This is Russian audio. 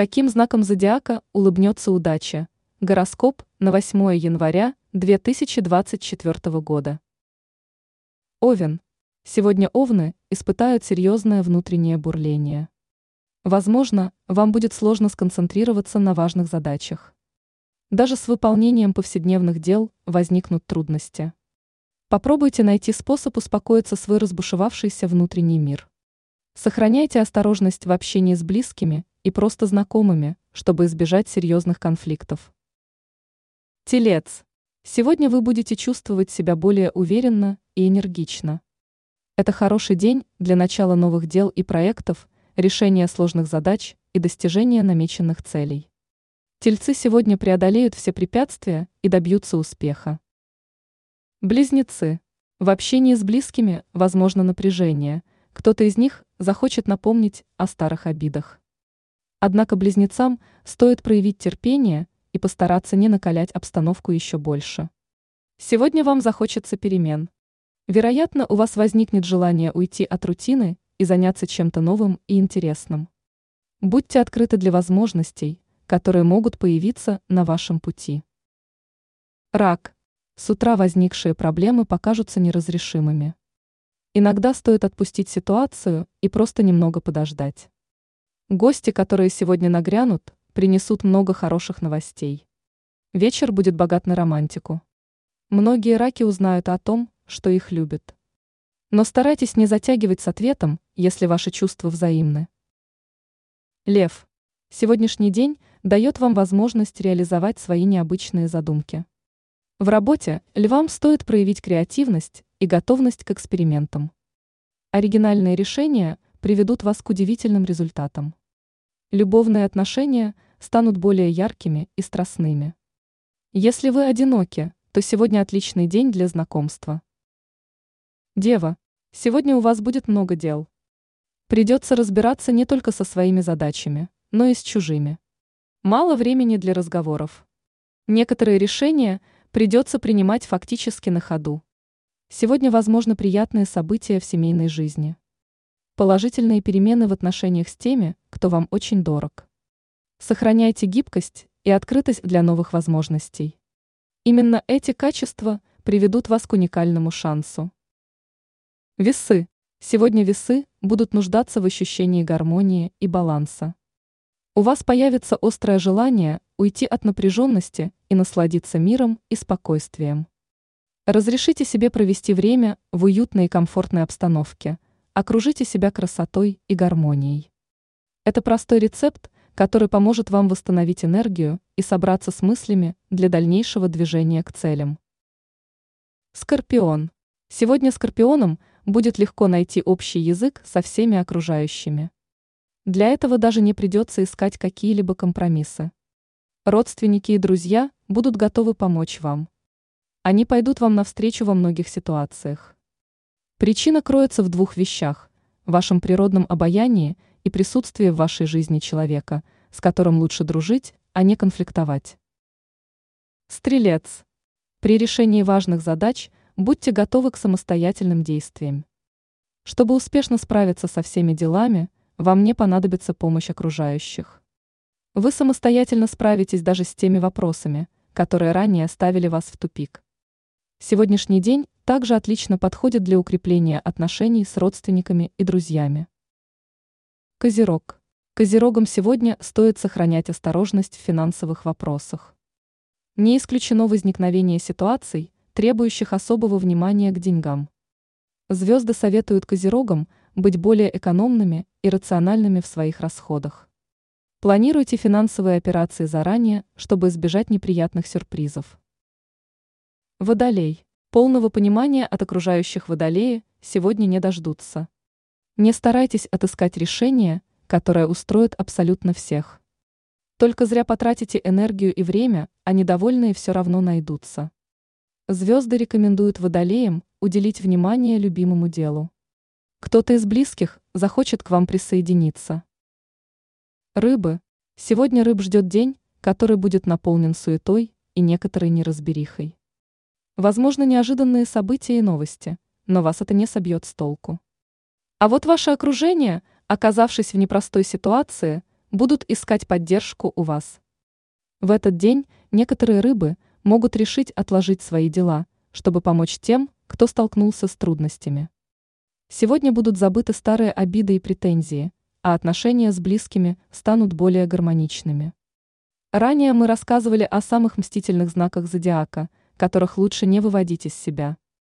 Каким знаком зодиака улыбнется удача? Гороскоп на 8 января 2024 года. Овен. Сегодня овны испытают серьезное внутреннее бурление. Возможно, вам будет сложно сконцентрироваться на важных задачах. Даже с выполнением повседневных дел возникнут трудности. Попробуйте найти способ успокоиться свой разбушевавшийся внутренний мир. Сохраняйте осторожность в общении с близкими и просто знакомыми, чтобы избежать серьезных конфликтов. Телец. Сегодня вы будете чувствовать себя более уверенно и энергично. Это хороший день для начала новых дел и проектов, решения сложных задач и достижения намеченных целей. Тельцы сегодня преодолеют все препятствия и добьются успеха. Близнецы. В общении с близкими возможно напряжение, кто-то из них захочет напомнить о старых обидах. Однако близнецам стоит проявить терпение и постараться не накалять обстановку еще больше. Сегодня вам захочется перемен. Вероятно, у вас возникнет желание уйти от рутины и заняться чем-то новым и интересным. Будьте открыты для возможностей, которые могут появиться на вашем пути. Рак. С утра возникшие проблемы покажутся неразрешимыми. Иногда стоит отпустить ситуацию и просто немного подождать. Гости, которые сегодня нагрянут, принесут много хороших новостей. Вечер будет богат на романтику. Многие раки узнают о том, что их любят. Но старайтесь не затягивать с ответом, если ваши чувства взаимны. Лев. Сегодняшний день дает вам возможность реализовать свои необычные задумки. В работе львам стоит проявить креативность и готовность к экспериментам. Оригинальные решения приведут вас к удивительным результатам. Любовные отношения станут более яркими и страстными. Если вы одиноки, то сегодня отличный день для знакомства. Дева, сегодня у вас будет много дел. Придется разбираться не только со своими задачами, но и с чужими. Мало времени для разговоров. Некоторые решения придется принимать фактически на ходу. Сегодня возможны приятные события в семейной жизни. Положительные перемены в отношениях с теми, кто вам очень дорог. Сохраняйте гибкость и открытость для новых возможностей. Именно эти качества приведут вас к уникальному шансу. Весы. Сегодня весы будут нуждаться в ощущении гармонии и баланса. У вас появится острое желание уйти от напряженности и насладиться миром и спокойствием. Разрешите себе провести время в уютной и комфортной обстановке – Окружите себя красотой и гармонией. Это простой рецепт, который поможет вам восстановить энергию и собраться с мыслями для дальнейшего движения к целям. Скорпион. Сегодня скорпионам будет легко найти общий язык со всеми окружающими. Для этого даже не придется искать какие-либо компромиссы. Родственники и друзья будут готовы помочь вам. Они пойдут вам навстречу во многих ситуациях. Причина кроется в двух вещах – вашем природном обаянии и присутствии в вашей жизни человека, с которым лучше дружить, а не конфликтовать. Стрелец. При решении важных задач будьте готовы к самостоятельным действиям. Чтобы успешно справиться со всеми делами, вам не понадобится помощь окружающих. Вы самостоятельно справитесь даже с теми вопросами, которые ранее ставили вас в тупик. Сегодняшний день также отлично подходит для укрепления отношений с родственниками и друзьями. Козерог. Козерогам сегодня стоит сохранять осторожность в финансовых вопросах. Не исключено возникновение ситуаций, требующих особого внимания к деньгам. Звезды советуют козерогам быть более экономными и рациональными в своих расходах. Планируйте финансовые операции заранее, чтобы избежать неприятных сюрпризов. Водолей. Полного понимания от окружающих водолеи сегодня не дождутся. Не старайтесь отыскать решение, которое устроит абсолютно всех. Только зря потратите энергию и время, а недовольные все равно найдутся. Звезды рекомендуют водолеям уделить внимание любимому делу. Кто-то из близких захочет к вам присоединиться. Рыбы. Сегодня рыб ждет день, который будет наполнен суетой и некоторой неразберихой. Возможно, неожиданные события и новости, но вас это не собьет с толку. А вот ваше окружение, оказавшись в непростой ситуации, будут искать поддержку у вас. В этот день некоторые рыбы могут решить отложить свои дела, чтобы помочь тем, кто столкнулся с трудностями. Сегодня будут забыты старые обиды и претензии, а отношения с близкими станут более гармоничными. Ранее мы рассказывали о самых мстительных знаках зодиака, которых лучше не выводить из себя.